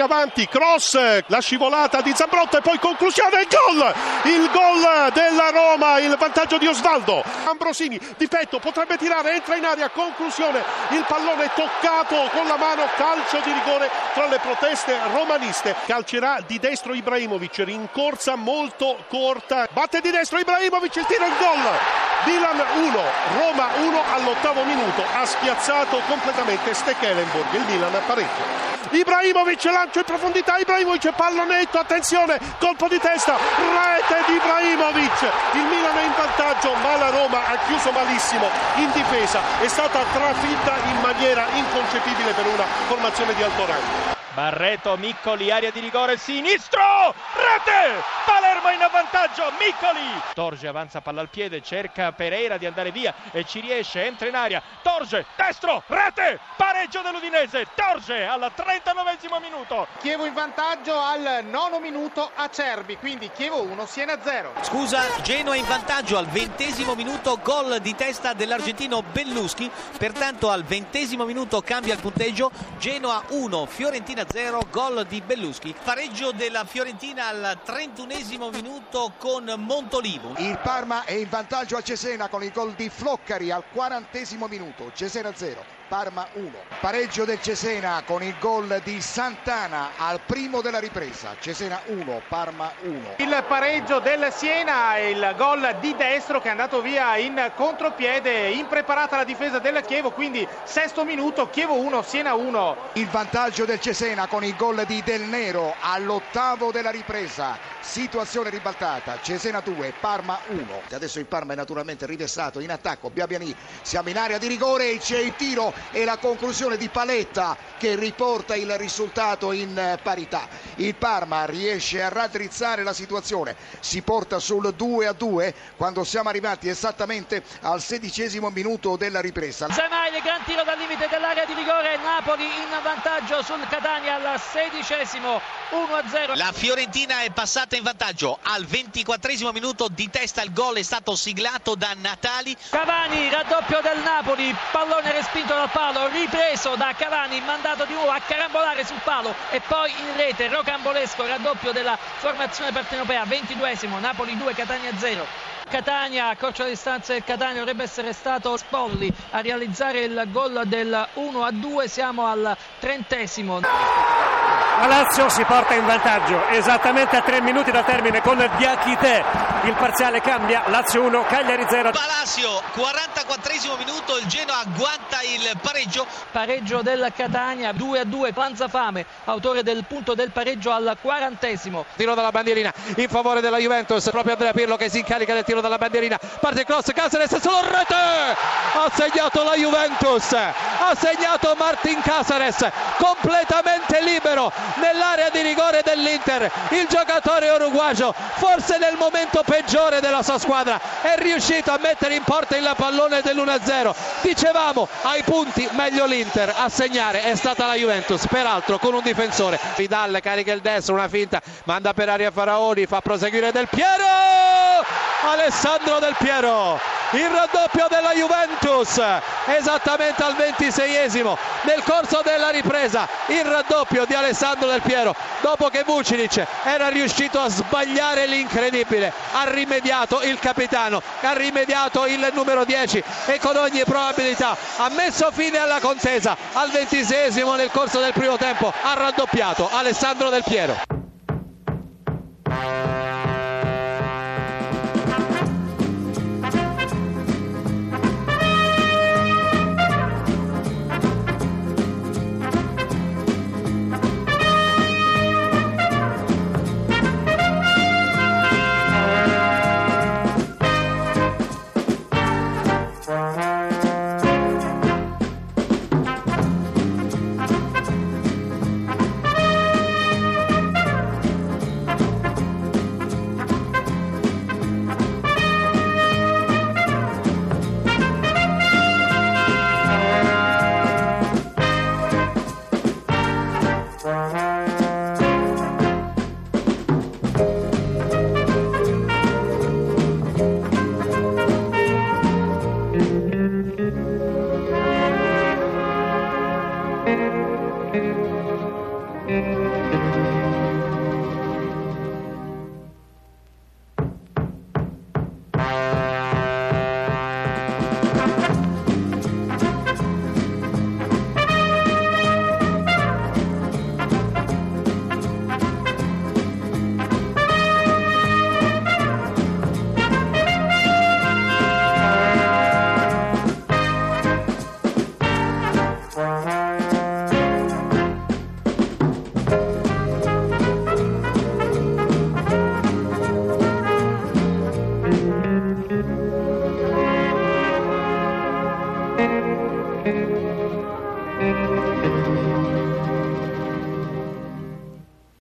in avanti, cross, la scivolata di Zambrotto e poi conclusione, il gol! Il gol della Roma, il vantaggio di Osvaldo. Ambrosini di petto potrebbe tirare, entra in aria, conclusione, il pallone toccato con la mano, calcio di rigore tra le proteste romaniste. Calcerà di destro Ibrahimovic, rincorsa molto corta, batte di destro Ibrahimovic, il tiro, il gol! Milan 1, Roma 1 all'ottavo minuto, ha spiazzato completamente Stekelenburg, il Milan pareggio. Ibrahimovic lancio in profondità, Ibrahimovic pallonetto, attenzione, colpo di testa, rete di Ibrahimovic, il Milan è in vantaggio ma la Roma ha chiuso malissimo in difesa, è stata trafitta in maniera inconcepibile per una formazione di alto rango. Barreto, Miccoli, area di rigore, sinistro, rete, Palermo in avvantaggio, Miccoli. Torge avanza palla al piede, cerca Pereira di andare via e ci riesce, entra in aria, Torge, destro, rete, pareggio dell'Udinese, Torge al 39 minuto. Chievo in vantaggio al nono minuto a Cerbi, quindi Chievo 1, Siena 0. Scusa, Genoa in vantaggio al ventesimo minuto, gol di testa dell'argentino Belluschi, pertanto al ventesimo minuto cambia il punteggio, Genoa 1, Fiorentina 0, gol di Belluschi. Pareggio della Fiorentina al 31 minuto con Montolivo. Il Parma è in vantaggio a Cesena con il gol di Floccari al 40 minuto. Cesena 0. Parma 1. Pareggio del Cesena con il gol di Santana al primo della ripresa. Cesena 1, Parma 1. Il pareggio del Siena e il gol di destro che è andato via in contropiede, impreparata la difesa del Chievo, quindi sesto minuto, Chievo 1, Siena 1. Il vantaggio del Cesena con il gol di Del Nero all'ottavo della ripresa. Situazione ribaltata, Cesena 2, Parma 1. Adesso il Parma è naturalmente rivessato in attacco, Biabiani, siamo in area di rigore e c'è il tiro e la conclusione di Paletta che riporta il risultato in parità. Il Parma riesce a raddrizzare la situazione, si porta sul 2 a 2 quando siamo arrivati esattamente al sedicesimo minuto della ripresa. Zemaile, gran tiro dal limite dell'area di rigore, Napoli in vantaggio sul Catania al sedicesimo 1 a 0. La Fiorentina è passata in vantaggio al 24 minuto di testa il gol è stato siglato da Natali. Cavani, raddoppio del Napoli, pallone respinto dal palo, ripreso da Cavani, mandato di nuovo a carambolare sul palo e poi in rete, rocambolesco, raddoppio della formazione partenopea, 22esimo, Napoli 2, Catania 0. Catania, a corcia distanza del Catania dovrebbe essere stato Spolli a realizzare il gol del 1 a 2, siamo al trentesimo. La Lazio si porta in vantaggio esattamente a tre minuti da termine con Diachite. Il parziale cambia, Lazio 1, Cagliari 0. Palacio, 44 minuto, il Genoa agguanta il pareggio. Pareggio del Catania, 2 a 2, Panzafame, autore del punto del pareggio al quarantesimo. Tiro dalla bandierina in favore della Juventus, proprio Andrea Pirlo che si incarica del tiro dalla bandierina. Parte il cross, Caceres solo rete! Ha segnato la Juventus, ha segnato Martin Caceres, completamente libero nell'area di rigore dell'Inter. Il giocatore uruguagio, forse nel momento peggiore della sua squadra, è riuscito a mettere in porta il pallone dell'1-0. Dicevamo ai punti meglio l'Inter, a segnare è stata la Juventus, peraltro con un difensore. Vidal carica il destro, una finta, manda per aria Faraoni, fa proseguire Del Piero! Alessandro Del Piero il raddoppio della Juventus esattamente al 26esimo nel corso della ripresa il raddoppio di Alessandro Del Piero. Dopo che Vucinic era riuscito a sbagliare l'incredibile ha rimediato il capitano ha rimediato il numero 10 e con ogni probabilità ha messo fine alla contesa. Al 26esimo nel corso del primo tempo ha raddoppiato Alessandro Del Piero